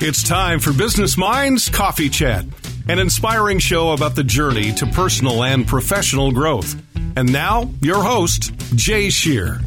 It's time for Business Minds Coffee Chat, an inspiring show about the journey to personal and professional growth. And now, your host, Jay Shear.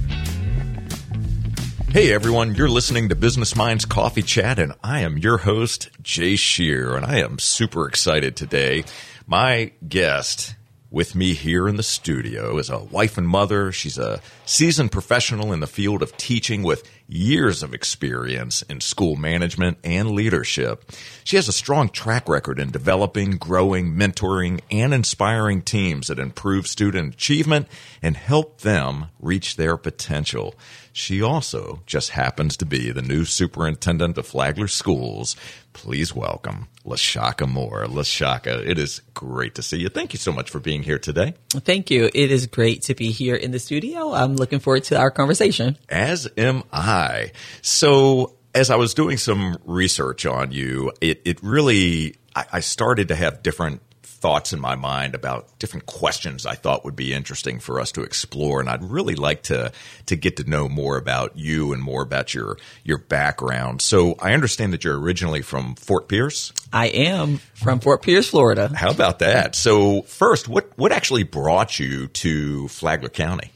Hey everyone, you're listening to Business Minds Coffee Chat, and I am your host, Jay Shear, and I am super excited today. My guest with me here in the studio is a wife and mother. She's a seasoned professional in the field of teaching with years of experience in school management and leadership. She has a strong track record in developing, growing, mentoring, and inspiring teams that improve student achievement and help them reach their potential. She also just happens to be the new superintendent of Flagler Schools. Please welcome LaShakia Moore. LaShakia, it is great to see you. Thank you so much for being here today. Thank you. It is great to be here in the studio. I'm looking forward to our conversation. As am I. So, as I was doing some research on you, it, it really, I, I started to have different thoughts in my mind about different questions I thought would be interesting for us to explore, and I'd really like to to get to know more about you and more about your your background. So I understand that you're originally from Fort Pierce. I am from Fort Pierce, Florida. How about that? So first, what what actually brought you to Flagler County?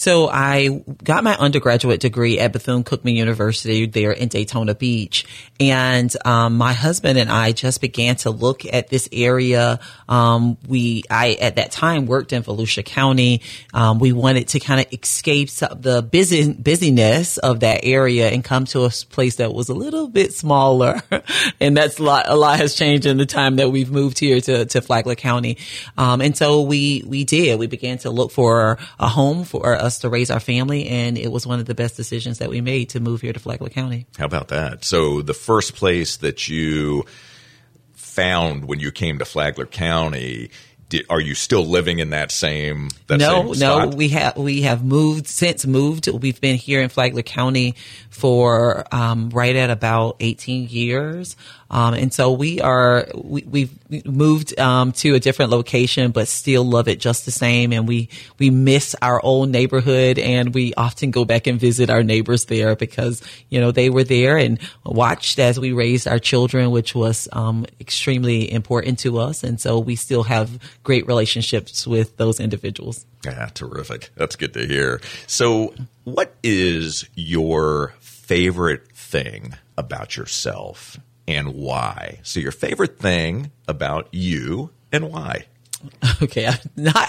So I got my undergraduate degree at Bethune Cookman University there in Daytona Beach. And, um, my husband and I just began to look at this area. Um, we, I, at that time worked in Volusia County. Um, we wanted to kind of escape the busy, busyness of that area and come to a place that was a little bit smaller. and that's a lot, a lot has changed in the time that we've moved here to, to Flagler County. Um, and so we, we did, we began to look for a home for us to raise our family. And it was one of the best decisions that we made to move here to Flagler County. How about that? So the first place that you found when you came to Flagler County, are you still living in that same that no same no we have we have moved since moved we've been here in flagler county for um, right at about 18 years um, and so we are, we, have moved, um, to a different location, but still love it just the same. And we, we miss our old neighborhood and we often go back and visit our neighbors there because, you know, they were there and watched as we raised our children, which was, um, extremely important to us. And so we still have great relationships with those individuals. Yeah, terrific. That's good to hear. So what is your favorite thing about yourself and why. So, your favorite thing about you and why. Okay, I,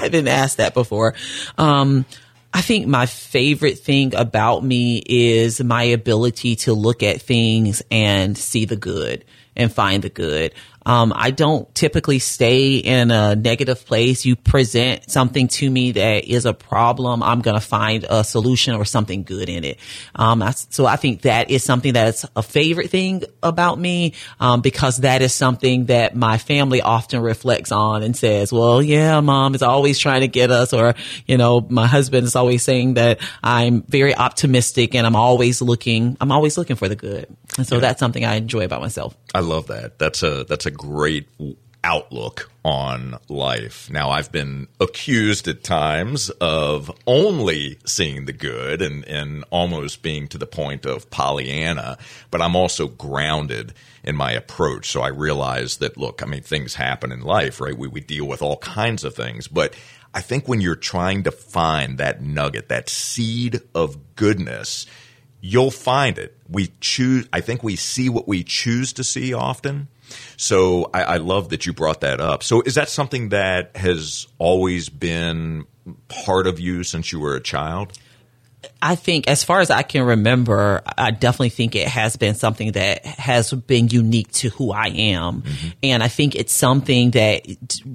have been asked that before. Um, I think my favorite thing about me is my ability to look at things and see the good and find the good. Um, I don't typically stay in a negative place. You present something to me that is a problem. I'm going to find a solution or something good in it. Um, I, so I think that is something that's a favorite thing about me, um, because that is something that my family often reflects on and says, well, yeah, mom is always trying to get us, or, you know, my husband is always saying that I'm very optimistic and I'm always looking, I'm always looking for the good. And so yeah. that's something I enjoy about myself. I love that. That's a, that's a great outlook on life. Now, I've been accused at times of only seeing the good and, and almost being to the point of Pollyanna, but I'm also grounded in my approach. So I realize that, look, I mean, things happen in life, right? We, we deal with all kinds of things, but I think when you're trying to find that nugget, that seed of goodness, you'll find it. We choose, I think we see what we choose to see often. So I, I love that you brought that up. So is that something that has always been part of you since you were a child? I think, as far as I can remember, I definitely think it has been something that has been unique to who I am. Mm-hmm. And I think it's something that,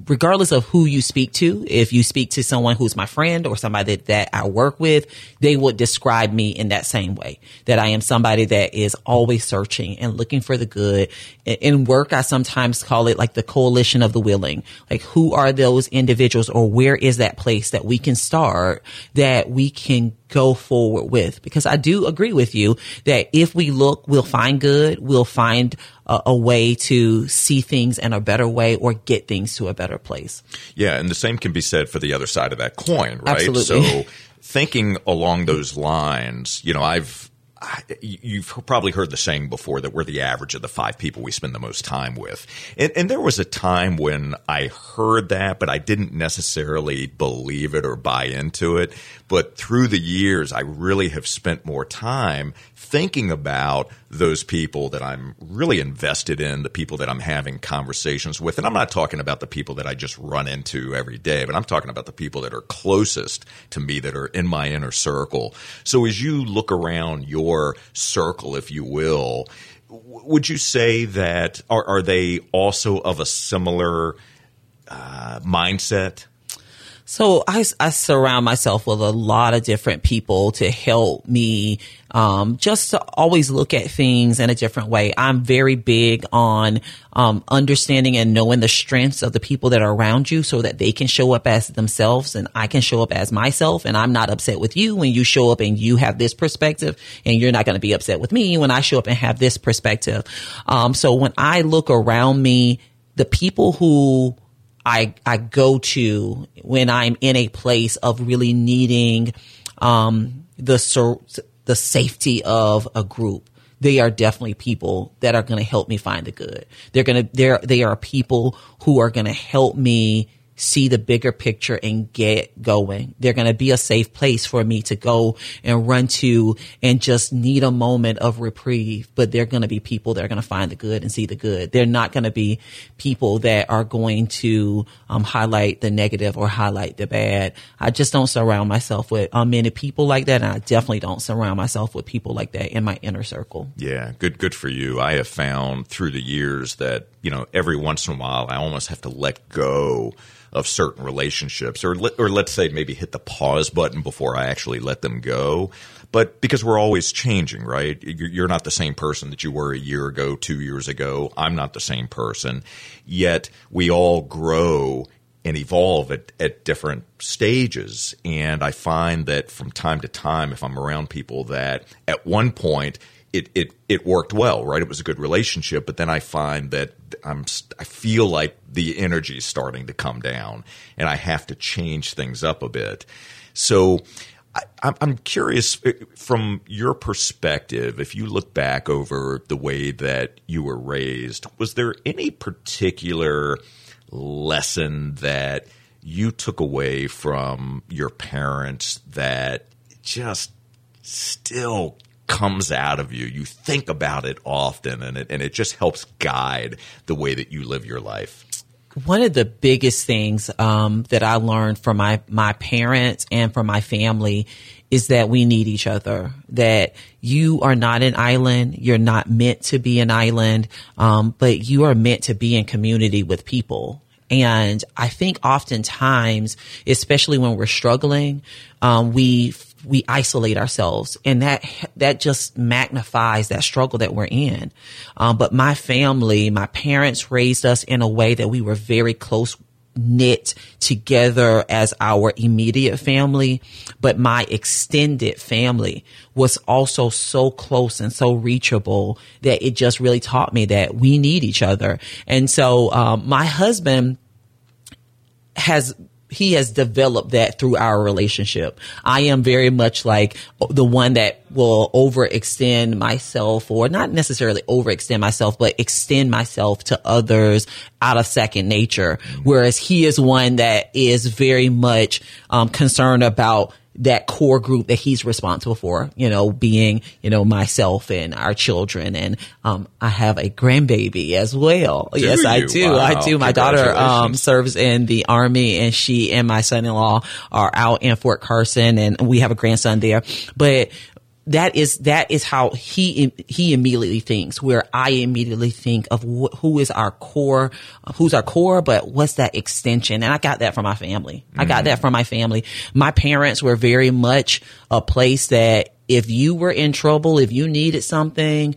regardless of who you speak to, if you speak to someone who's my friend or somebody that, that I work with, they would describe me in that same way. That I am somebody that is always searching and looking for the good. In work, I sometimes call it like the coalition of the willing. Like, who are those individuals or where is that place that we can start that we can go forward with because I do agree with you that if we look, we'll find good, we'll find a, a, way to see things in a better way or get things to a better place. Yeah, and the same can be said for the other side of that coin, right? Absolutely. So thinking along those lines, you know, I've you've probably heard the saying before that we're the average of the five people we spend the most time with. And, and, there was a time when I heard that, but I didn't necessarily believe it or buy into it. But through the years, I really have spent more time thinking about those people that I'm really invested in, the people that I'm having conversations with. And I'm not talking about the people that I just run into every day, but I'm talking about the people that are closest to me that are in my inner circle. So as you look around your circle, if you will, would you say that are, are they also of a similar uh, mindset? So I, I surround myself with a lot of different people to help me um, just to always look at things in a different way. I'm very big on um, understanding and knowing the strengths of the people that are around you so that they can show up as themselves and I can show up as myself. And I'm not upset with you when you show up and you have this perspective and you're not going to be upset with me when I show up and have this perspective. Um, so when I look around me, the people who I, I go to when I'm in a place of really needing, um, the, the safety of a group. They are definitely people that are going to help me find the good. They're going to, they're, they are people who are going to help me see the bigger picture and get going. They're going to be a safe place for me to go and run to and just need a moment of reprieve. But they're going to be people that are going to find the good and see the good. They're not going to be people that are going to um, highlight the negative or highlight the bad. I just don't surround myself with um, many people like that. And I definitely don't surround myself with people like that in my inner circle. Yeah, good, good for you. I have found through the years that, you know, every once in a while I almost have to let go of certain relationships, or or let's say maybe hit the pause button before I actually let them go. But because we're always changing, right? You're not the same person that you were a year ago, two years ago. I'm not the same person. Yet we all grow and evolve at, at different stages. And I find that from time to time, if I'm around people that at one point it, it, it worked well, right? It was a good relationship, but then I find that I'm, I feel like the energy is starting to come down and I have to change things up a bit. So I, I'm curious uh, from your perspective, if you look back over the way that you were raised, was there any particular lesson that you took away from your parents that just still comes out of you. You think about it often, and it and it just helps guide the way that you live your life. One of the biggest things um, that I learned from my my parents and from my family is that we need each other. That you are not an island. You're not meant to be an island, um, but you are meant to be in community with people. And I think oftentimes, especially when we're struggling, um, we we isolate ourselves. And that that just magnifies that struggle that we're in. Um, but my family my parents raised us in a way that we were very close knit together as our immediate family, but my extended family was also so close and so reachable that it just really taught me that we need each other. And so, um, my husband has he has developed that through our relationship. I am very much like the one that will overextend myself or not necessarily overextend myself, but extend myself to others out of second nature. Whereas he is one that is very much um, concerned about that core group that he's responsible for, you know, being, you know, myself and our children. And, um, I have a grandbaby as well. Do yes, you? I do. Wow. I do. My daughter, um, serves in the army and she and my son-in-law are out in Fort Carson and we have a grandson there. But that is that is how he he immediately thinks. Where I immediately think of wh- who is our core, who's our core, but what's that extension? And I got that from my family. Mm-hmm. I got that from my family. My parents were very much a place that if you were in trouble, if you needed something,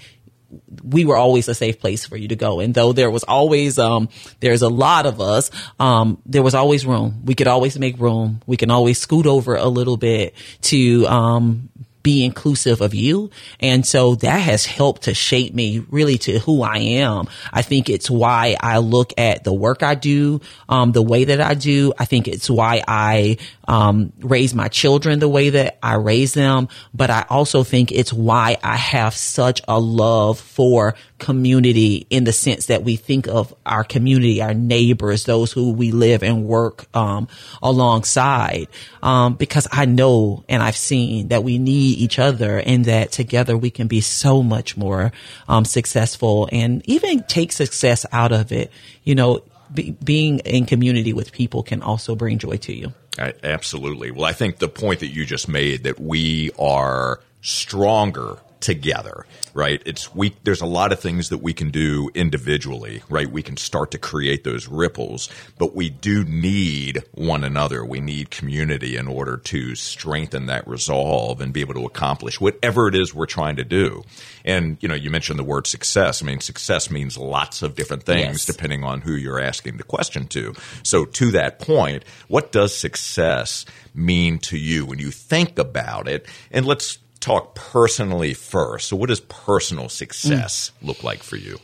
we were always a safe place for you to go. And though there was always, um, there's a lot of us, um, there was always room. We could always make room. We can always scoot over a little bit to, um, be inclusive of you. And so that has helped to shape me really to who I am. I think it's why I look at the work I do, um, the way that I do. I think it's why I, um, raise my children the way that I raise them. But I also think it's why I have such a love for community in the sense that we think of our community, our neighbors, those who we live and work, um, alongside. Um, because I know and I've seen that we need each other and that together we can be so much more, um, successful and even take success out of it. You know, be, being in community with people can also bring joy to you. I, absolutely. Well, I think the point that you just made that we are stronger together, right? It's we there's a lot of things that we can do individually, right? We can start to create those ripples, but we do need one another. We need community in order to strengthen that resolve and be able to accomplish whatever it is we're trying to do. And you know, you mentioned the word success. I mean, success means lots of different things yes. depending on who you're asking the question to. So to that point, what does success mean to you when you think about it? And let's talk personally first. So, what does personal success mm. look like for you?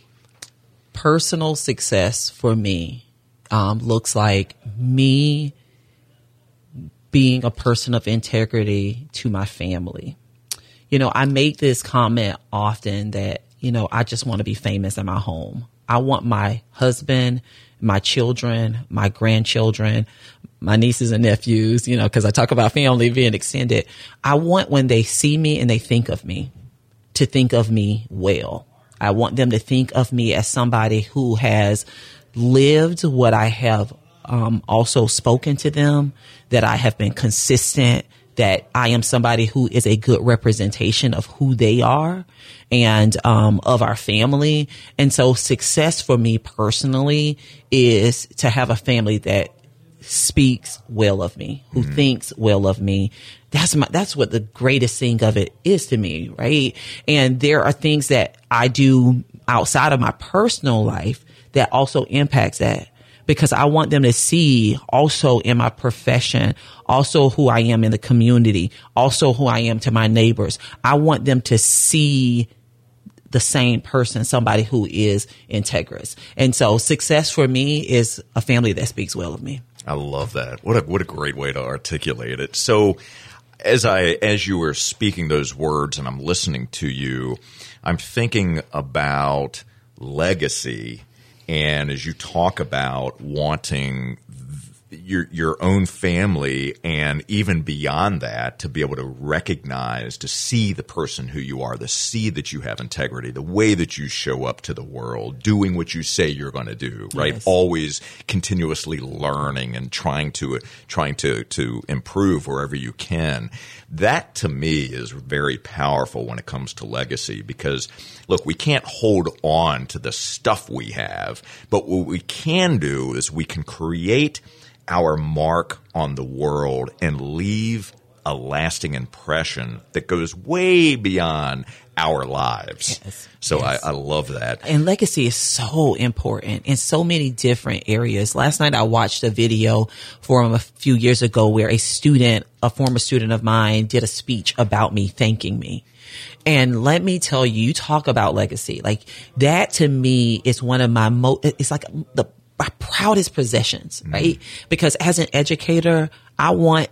Personal success for me um, looks like me being a person of integrity to my family. You know, I make this comment often that, you know, I just want to be famous in my home. I want my husband, my children, my grandchildren, my nieces and nephews, you know, because I talk about family being extended. I want when they see me and they think of me to think of me well. I want them to think of me as somebody who has lived what I have um, also spoken to them, that I have been consistent, that I am somebody who is a good representation of who they are and um, of our family. And so success for me personally is to have a family that speaks well of me, who mm-hmm. thinks well of me. That's my, that's what the greatest thing of it is to me, right? And there are things that I do outside of my personal life that also impacts that because I want them to see also in my profession, also who I am in the community, also who I am to my neighbors. I want them to see the same person, somebody who is integrous. And so success for me is a family that speaks well of me. I love that. What a what a great way to articulate it. So as I as you were speaking those words and I'm listening to you, I'm thinking about legacy and as you talk about wanting your your own family and even beyond that to be able to recognize to see the person who you are to see that you have integrity the way that you show up to the world doing what you say you're going to do right yes. always continuously learning and trying to trying to to improve wherever you can that to me is very powerful when it comes to legacy because look we can't hold on to the stuff we have but what we can do is we can create our mark on the world and leave a lasting impression that goes way beyond our lives. Yes, so yes. I, I, love that. And legacy is so important in so many different areas. Last night I watched a video from a few years ago where a student, a former student of mine did a speech about me thanking me. And let me tell you, you talk about legacy. Like that to me is one of my most, it's like the my proudest possessions, mm-hmm. right? Because as an educator, I want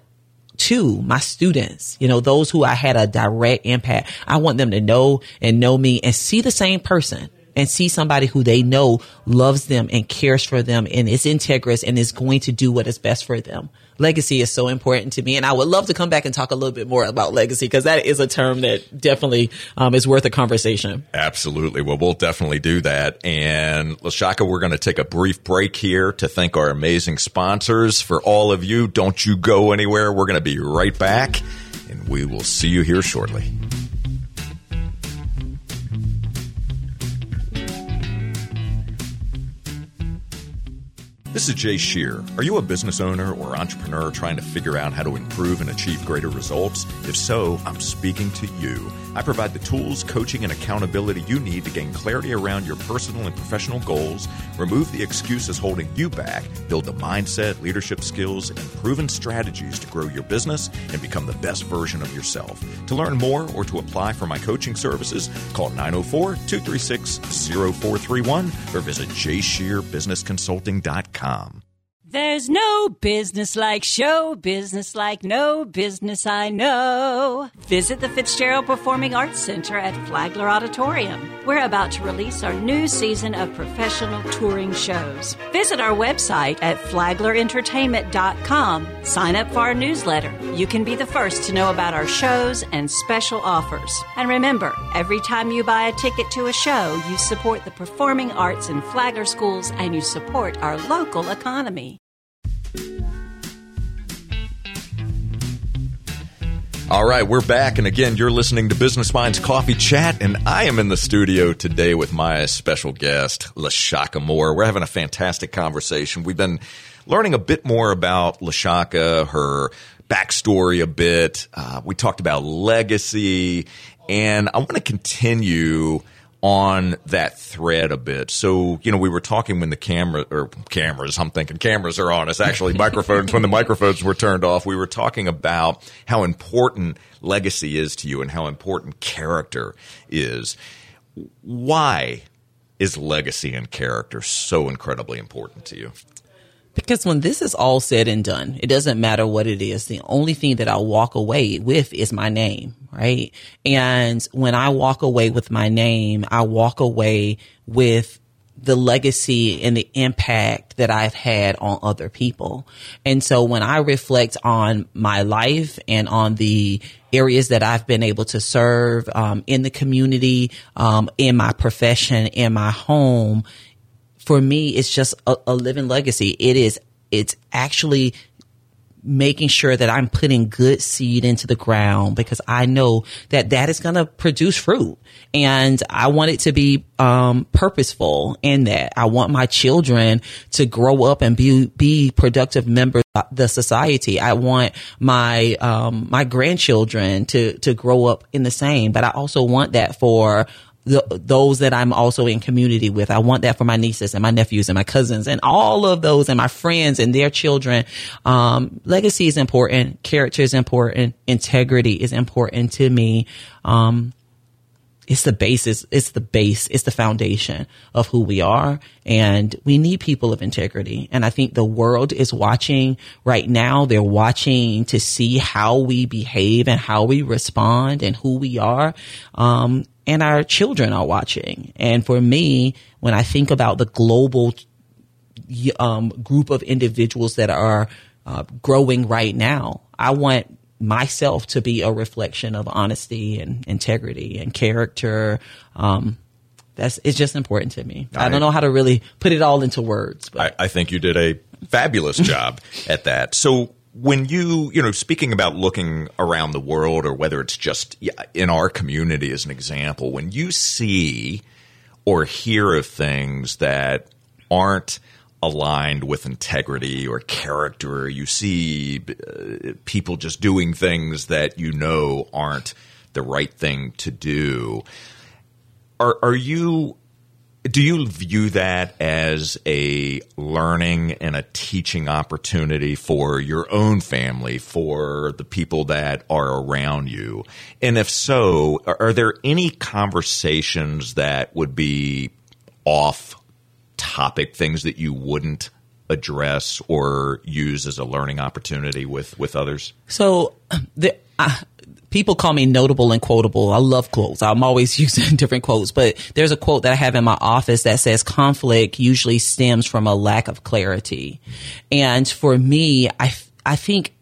to my students, you know, those who I had a direct impact. I want them to know and know me and see the same person and see somebody who they know loves them and cares for them and is integrous and is going to do what is best for them legacy is so important to me. And I would love to come back and talk a little bit more about legacy because that is a term that definitely um, is worth a conversation. Absolutely. Well, we'll definitely do that. And LaShakia, we're going to take a brief break here to thank our amazing sponsors. For all of you, don't you go anywhere. We're going to be right back and we will see you here shortly. This is Jay Shear. Are you a business owner or entrepreneur trying to figure out how to improve and achieve greater results? If so, I'm speaking to you. I provide the tools, coaching, and accountability you need to gain clarity around your personal and professional goals, remove the excuses holding you back, build the mindset, leadership skills, and proven strategies to grow your business and become the best version of yourself. To learn more or to apply for my coaching services, call 904 236 0431 or visit jshearbusinessconsulting.com com. There's no business like show business like no business I know. Visit the Fitzgerald Performing Arts Center at Flagler Auditorium. We're about to release our new season of professional touring shows. Visit our website at flaglerentertainment.com. Sign up for our newsletter. You can be the first to know about our shows and special offers. And remember, every time you buy a ticket to a show, you support the performing arts in Flagler schools and you support our local economy. All right, we're back. And again, you're listening to Business Minds Coffee Chat. And I am in the studio today with my special guest, LaShakia Moore. We're having a fantastic conversation. We've been learning a bit more about LaShakia, her backstory a bit. Uh, we talked about legacy. And I want to continue on that thread a bit. So, you know, we were talking when the camera or cameras, I'm thinking cameras are on. It's actually microphones when the microphones were turned off. We were talking about how important legacy is to you and how important character is. Why is legacy and character so incredibly important to you? Because when this is all said and done, it doesn't matter what it is. The only thing that I walk away with is my name, right? And when I walk away with my name, I walk away with the legacy and the impact that I've had on other people. And so when I reflect on my life and on the areas that I've been able to serve um, in the community, um, in my profession, in my home, for me, it's just a, a living legacy. It is, it's actually making sure that I'm putting good seed into the ground because I know that that is going to produce fruit. And I want it to be, um, purposeful in that. I want my children to grow up and be, be productive members of the society. I want my, um, my grandchildren to, to grow up in the same, but I also want that for the, those that I'm also in community with. I want that for my nieces and my nephews and my cousins and all of those and my friends and their children. Um, legacy is important. Character is important. Integrity is important to me. Um, it's the basis. It's the base. It's the foundation of who we are. And we need people of integrity. And I think the world is watching right now. They're watching to see how we behave and how we respond and who we are. Um, and our children are watching. And for me, when I think about the global um, group of individuals that are uh, growing right now, I want myself to be a reflection of honesty and integrity and character. Um, that's it's just important to me. I, I, don't know how to really put it all into words. But. I, I think you did a fabulous job at that. So when you, you know, speaking about looking around the world or whether it's just in our community as an example, when you see or hear of things that aren't aligned with integrity or character, you see uh, people just doing things that you know aren't the right thing to do. Are, are you do you view that as a learning and a teaching opportunity for your own family, for the people that are around you? And if so, are there any conversations that would be off topic, things that you wouldn't address or use as a learning opportunity with, with others? So the, uh, people call me notable and quotable. I love quotes. I'm always using different quotes, but there's a quote that I have in my office that says conflict usually stems from a lack of clarity. And for me, I, I think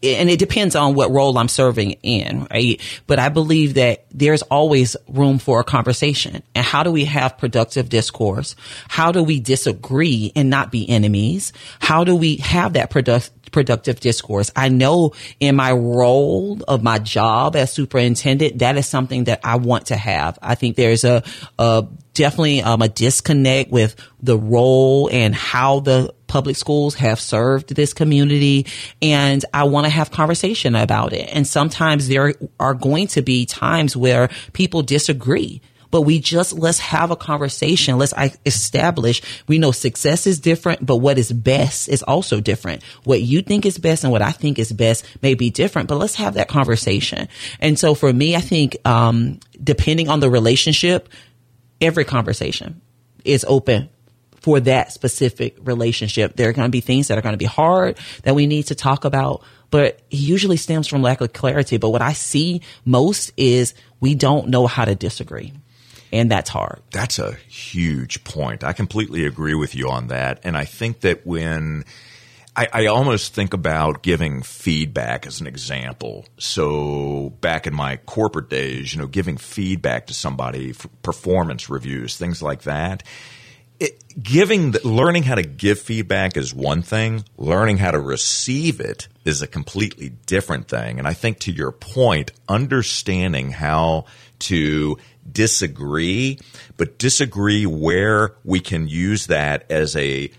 and it depends on what role I'm serving in, right? But I believe that there's always room for a conversation. And how do we have productive discourse? How do we disagree and not be enemies? How do we have that product, productive discourse. I know in my role of my job as superintendent, that is something that I want to have. I think there's a, a definitely um, a disconnect with the role and how the public schools have served this community and I want to have conversation about it. And sometimes there are going to be times where people disagree but we just let's have a conversation. Let's establish we know success is different, but what is best is also different. What you think is best and what I think is best may be different, but let's have that conversation. And so for me, I think um, depending on the relationship, every conversation is open for that specific relationship. There are going to be things that are going to be hard that we need to talk about, but it usually stems from lack of clarity. But what I see most is we don't know how to disagree. And that's hard. That's a huge point. I completely agree with you on that. And I think that when I, I, almost think about giving feedback as an example. So back in my corporate days, you know, giving feedback to somebody, performance reviews, things like that it, giving, the, learning how to give feedback is one thing. Learning how to receive it is a completely different thing. And I think to your point, understanding how to disagree, but disagree where we can use that as a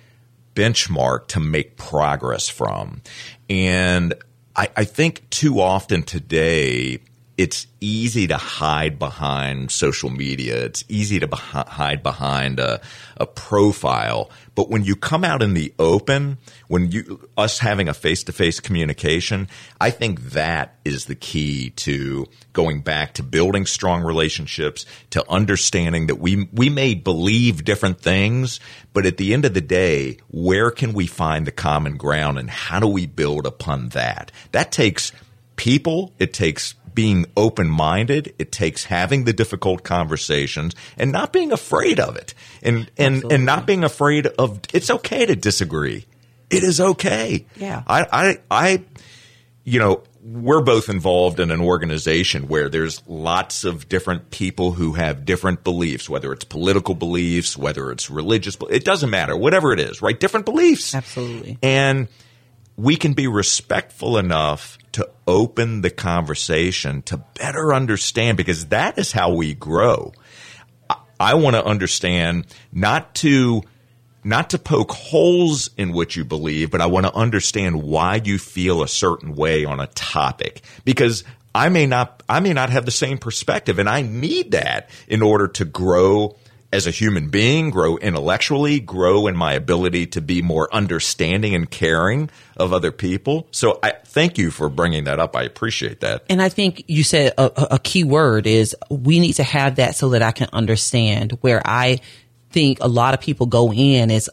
benchmark to make progress from. And I, I think too often today, it's easy to hide behind social media. It's easy to hide behind a, a, profile. But when you come out in the open, when you, us having a face to face communication, I think that is the key to going back to building strong relationships, to understanding that we, we may believe different things, but at the end of the day, where can we find the common ground and how do we build upon that? That takes people. It takes being open minded. It takes having the difficult conversations and not being afraid of it and, and, and not being afraid of it's okay to disagree. It is okay. Yeah. I, I, I, you know, we're both involved in an organization where there's lots of different people who have different beliefs, whether it's political beliefs, whether it's religious, it doesn't matter, whatever it is, right? Different beliefs. Absolutely. And we can be respectful enough to open the conversation to better understand because that is how we grow. I, I want to understand not to not to poke holes in what you believe, but I want to understand why you feel a certain way on a topic because I may not I may not have the same perspective and I need that in order to grow as a human being, grow intellectually, grow in my ability to be more understanding and caring of other people. So I thank you for bringing that up. I appreciate that. And I think you said a, a key word is we need to have that so that I can understand where I think a lot of people go in is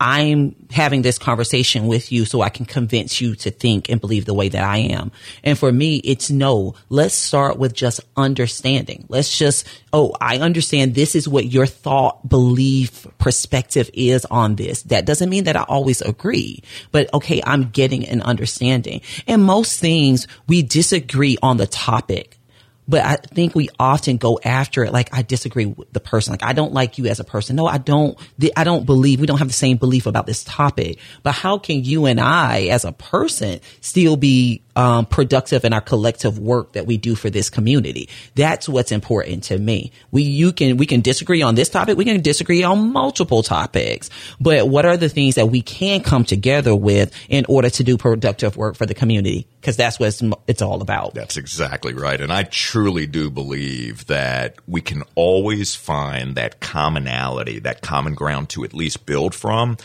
I'm having this conversation with you so I can convince you to think and believe the way that I am. And for me, it's no, let's start with just understanding. Let's just, oh, I understand this is what your thought, belief, perspective is on this. That doesn't mean that I always agree, but okay, I'm getting an understanding. And most things we disagree on the topic but I think we often go after it like I disagree with the person. Like I don't like you as a person. No, I don't. I don't believe we don't have the same belief about this topic. But how can you and I, as a person, still be um, productive in our collective work that we do for this community? That's what's important to me. We you can we can disagree on this topic. We can disagree on multiple topics. But what are the things that we can come together with in order to do productive work for the community? Because that's what it's, it's all about. That's exactly right. And I. Tr- truly do believe that we can always find that commonality, that common ground to at least build from.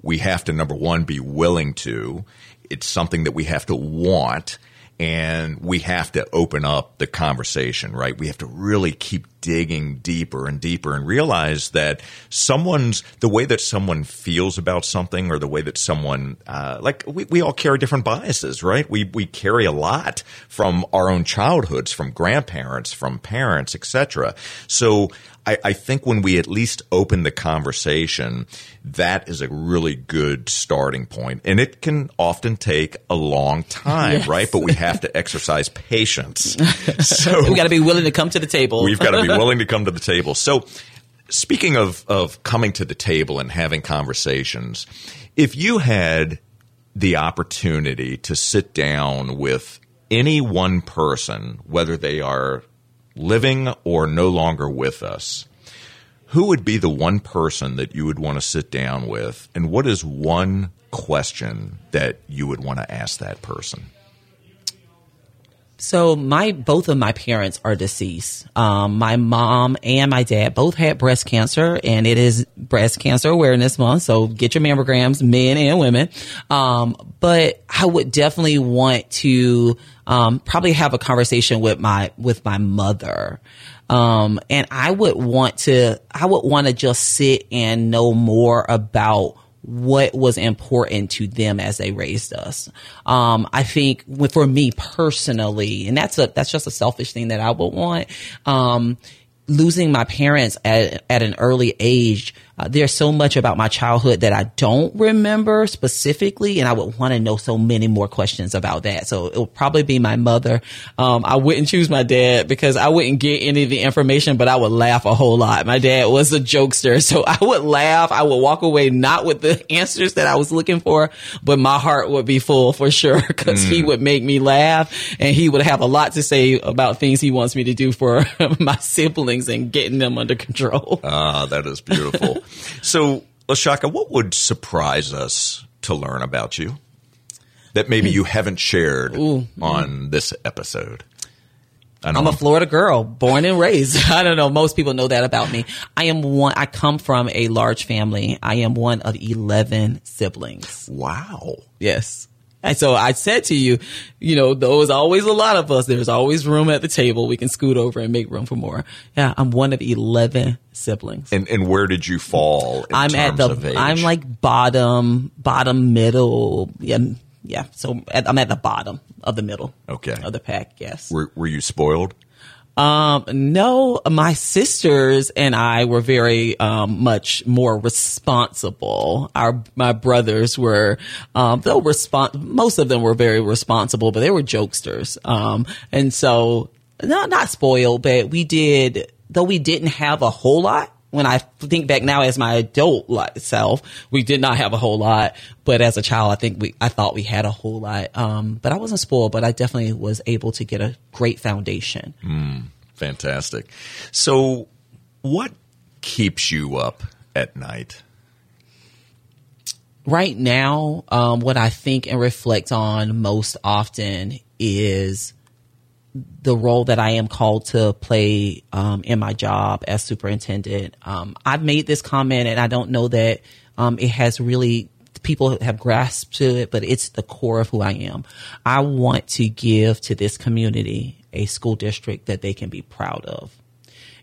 We have to, number one, be willing to. It's something that we have to want and we have to open up the conversation, right? We have to really keep digging deeper and deeper and realize that someone's the way that someone feels about something or the way that someone uh, like we, we all carry different biases right we we carry a lot from our own childhoods from grandparents from parents etc so I, I think when we at least open the conversation, that is a really good starting. And it can often take a long time, yes. right? But we have to exercise patience. So we got to be willing to come to the table. we've got to be willing to come to the table. So speaking of, of coming to the table and having conversations, if you had the opportunity to sit down with any one person, whether they are living or no longer with us, who would be the one person that you would want to sit down with, and what is one question that you would want to ask that person? So my both of my parents are deceased. Um, my mom and my dad both had breast cancer, and it is breast cancer awareness month. So get your mammograms, men and women. Um, but I would definitely want to um, probably have a conversation with my with my mother. Um, and I would want to I would want to just sit and know more about what was important to them as they raised us. Um, I think for me personally, and that's a, that's just a selfish thing that I would want. Um, losing my parents at, at an early age, uh, there's so much about my childhood that I don't remember specifically, and I would want to know so many more questions about that. So it would probably be my mother. Um, I wouldn't choose my dad because I wouldn't get any of the information, but I would laugh a whole lot. My dad was a jokester, so I would laugh. I would walk away not with the answers that I was looking for, but my heart would be full for sure because mm. he would make me laugh and he would have a lot to say about things he wants me to do for my siblings and getting them under control. Ah, that is beautiful. So, LaShakia, what would surprise us to learn about you that maybe you haven't shared Ooh. on this episode? I'm a Florida girl, born and raised. I don't know. Most people know that about me. I am one, I come from a large family. I am one of 11 siblings. Wow. Yes. And so I said to you, you know, there was always a lot of us. There's always room at the table. We can scoot over and make room for more. Yeah, I'm one of 11 siblings. And and where did you fall I'm at the I'm like bottom bottom middle. Yeah, yeah. So at, I'm at the bottom of the middle. Okay. Of the pack, yes. Were were you spoiled? Um, no, my sisters and I were very um, much more responsible. Our my brothers were, um, they'll respond. Most of them were very responsible, but they were jokesters. Um, and so not not spoiled, but we did. Though we didn't have a whole lot, when I think back now as my adult self, we did not have a whole lot, but as a child, I think we, I thought we had a whole lot. Um, but I wasn't spoiled, but I definitely was able to get a great foundation. Mm, fantastic. So what keeps you up at night? Right now, um, what I think and reflect on most often is the role that I am called to play um, in my job as superintendent. Um, I've made this comment, and I don't know that um, it has really people have grasped to it, but it's the core of who I am. I want to give to this community a school district that they can be proud of.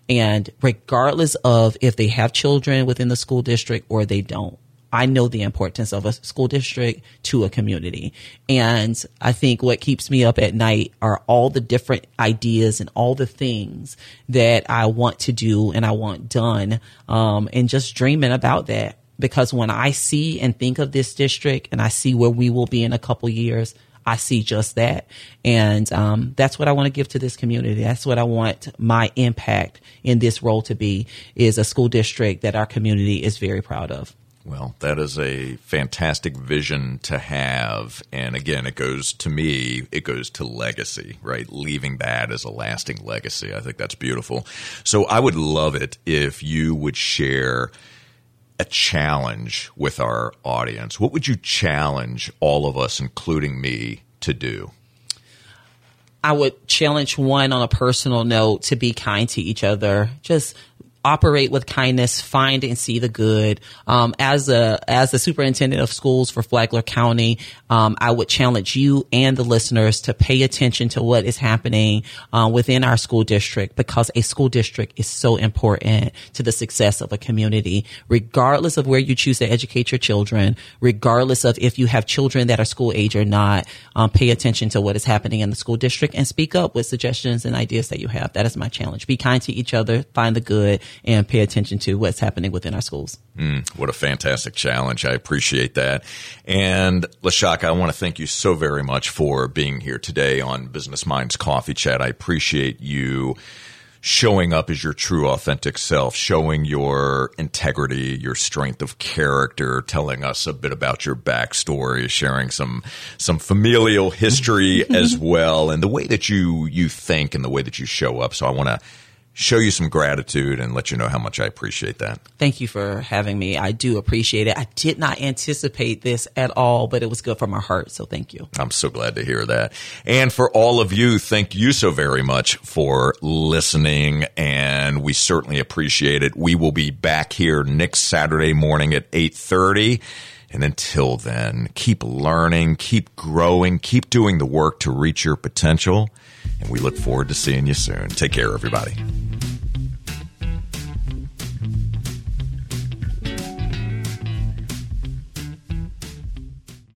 And regardless of if they have children within the school district or they don't, I know the importance of a school district to a community. And I think what keeps me up at night are all the different ideas and all the things that I want to do and I want done. Um, and just dreaming about that. Because when I see and think of this district and I see where we will be in a couple years, I see just that. And um, that's what I want to give to this community. That's what I want my impact in this role to be is a school district that our community is very proud of. Well, that is a fantastic vision to have. And again, it goes to me, it goes to legacy, right? Leaving that as a lasting legacy. I think that's beautiful. So I would love it if you would share a challenge with our audience. What would you challenge all of us, including me, to do? I would challenge one on a personal note to be kind to each other. Just operate with kindness, find and see the good. Um, as a as the superintendent of schools for Flagler County, um, I would challenge you and the listeners to pay attention to what is happening uh, within our school district because a school district is so important to the success of a community, regardless of where you choose to educate your children, regardless of if you have children that are school age or not. Um, pay attention to what is happening in the school district and speak up with suggestions and ideas that you have. That is my challenge. Be kind to each other, find the good, and pay attention to what's happening within our schools. Mm, what a fantastic challenge. I appreciate that. And LaShakia, I want to thank you so very much for being here today on Business Minds Coffee Chat. I appreciate you showing up as your true authentic self, showing your integrity, your strength of character, telling us a bit about your backstory, sharing some some familial history as well, and the way that you you think and the way that you show up. So I want to show you some gratitude and let you know how much I appreciate that. Thank you for having me. I do appreciate it. I did not anticipate this at all, but it was good for my heart. So thank you. I'm so glad to hear that. And for all of you, thank you so very much for listening. And we certainly appreciate it. We will be back here next Saturday morning at 830. And until then, keep learning, keep growing, keep doing the work to reach your potential and we look forward to seeing you soon. Take care, everybody.